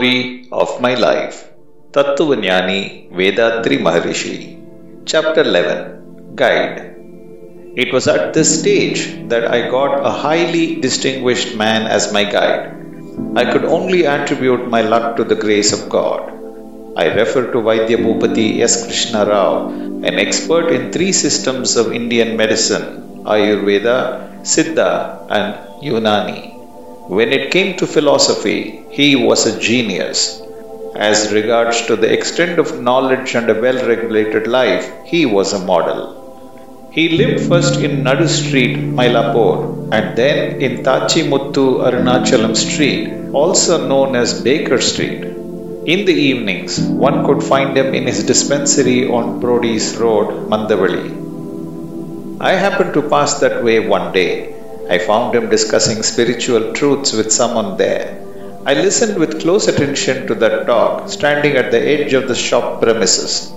Story of My Life Tattvanyani Vethathiri Maharishi Chapter 11 Guide It was at this stage that I got a highly distinguished man as my guide. I could only attribute my luck to the grace of God. I refer to Vaidya Bhupati S. Krishna Rao, an expert in three systems of Indian medicine Ayurveda, Siddha, and Unani. When it came to philosophy, he was a genius. As regards to the extent of knowledge and a well regulated life, he was a model. He lived first in Nadu Street, Mylapore, and then in Tachi Muttu Arunachalam Street, also known as Baker Street. In the evenings, one could find him in his dispensary on Brodie's Road, Mandaveli. I happened to pass that way one day. I found him discussing spiritual truths with someone there. I listened with close attention to that talk, standing at the edge of the shop premises.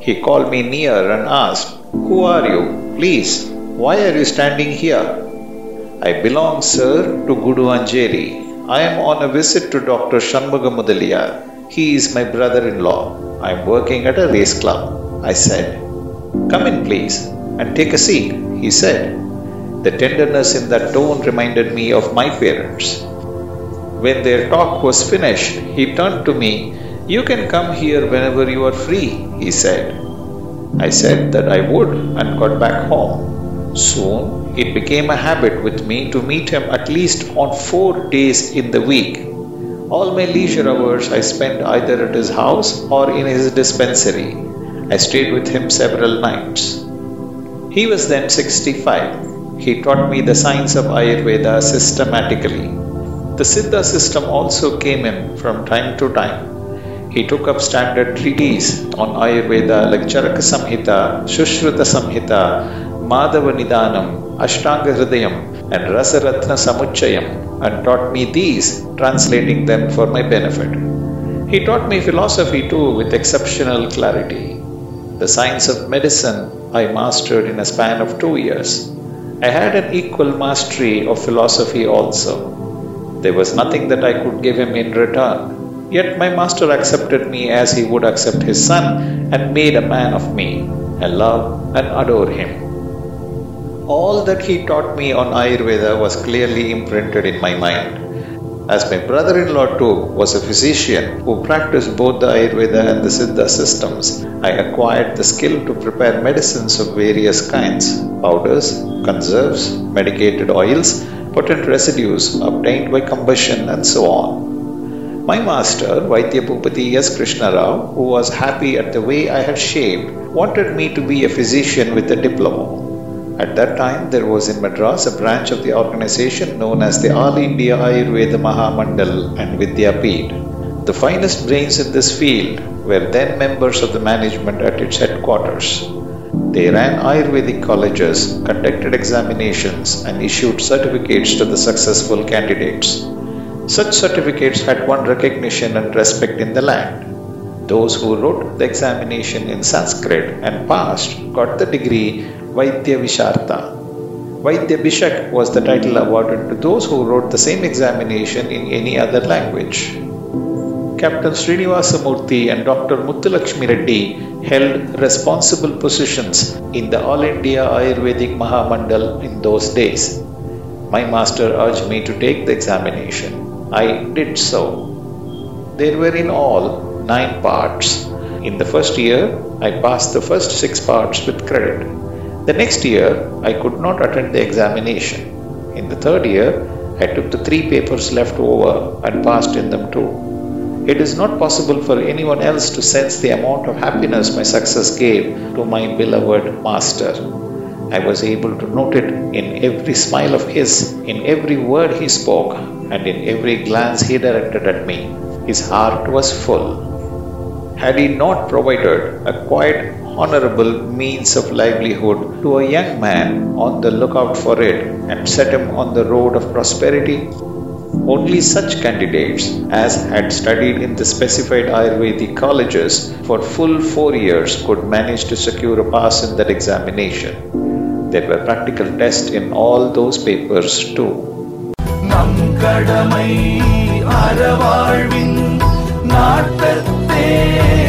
He called me near and asked, Who are you? Please, why are you standing here? I belong, sir, to Gudu Anjeri. I am on a visit to Dr. Shanmuga. He is my brother in law. I am working at a race club. I said, Come in, please, and take a seat, he said. The tenderness in that tone reminded me of my parents. When their talk was finished, he turned to me. You can come here whenever you are free, he said. I said that I would and got back home. Soon it became a habit with me to meet him at least on four days in the week. All my leisure hours I spent either at his house or in his dispensary. I stayed with him several nights. He was then 65. He taught me the science of Ayurveda systematically. The Siddha system also came in from time to time. He took up standard treatises on Ayurveda like Charaka Samhita, Sushruta Samhita, Madhava Nidanam, Ashtanga Hridayam, and Rasaratna Samuchayam and taught me these, translating them for my benefit. He taught me philosophy too with exceptional clarity. The science of medicine I mastered in a span of two years. I had an equal mastery of philosophy also. There was nothing that I could give him in return. Yet my master accepted me as he would accept his son and made a man of me. I love and adore him. All that he taught me on Ayurveda was clearly imprinted in my mind. As my brother in law too was a physician who practiced both the Ayurveda and the Siddha systems, I acquired the skill to prepare medicines of various kinds powders, conserves, medicated oils, potent residues obtained by combustion, and so on. My master, Vaidya Bhupati S. Krishna Rao, who was happy at the way I had shaved, wanted me to be a physician with a diploma. At that time, there was in Madras a branch of the organization known as the All India Ayurveda Mahamandal and Vidyapeeth. The finest brains in this field were then members of the management at its headquarters. They ran Ayurvedic colleges, conducted examinations, and issued certificates to the successful candidates. Such certificates had won recognition and respect in the land. Those who wrote the examination in Sanskrit and passed got the degree Vaidya Visharta. Vaidya Bhishak was the title awarded to those who wrote the same examination in any other language. Captain Srinivasamurthy and Dr. Muthulakshmi Reddy held responsible positions in the All India Ayurvedic Mahamandal in those days. My master urged me to take the examination. I did so. There were in all nine parts. In the first year, I passed the first six parts with credit. The next year, I could not attend the examination. In the third year, I took the three papers left over and passed in them too. It is not possible for anyone else to sense the amount of happiness my success gave to my beloved master. I was able to note it in every smile of his, in every word he spoke, and in every glance he directed at me. His heart was full. Had he not provided a quite honorable means of livelihood to a young man on the lookout for it and set him on the road of prosperity, only such candidates as had studied in the specified Ayurvedic colleges for full four years could manage to secure a pass in that examination. There were practical tests in all those papers too. Yeah.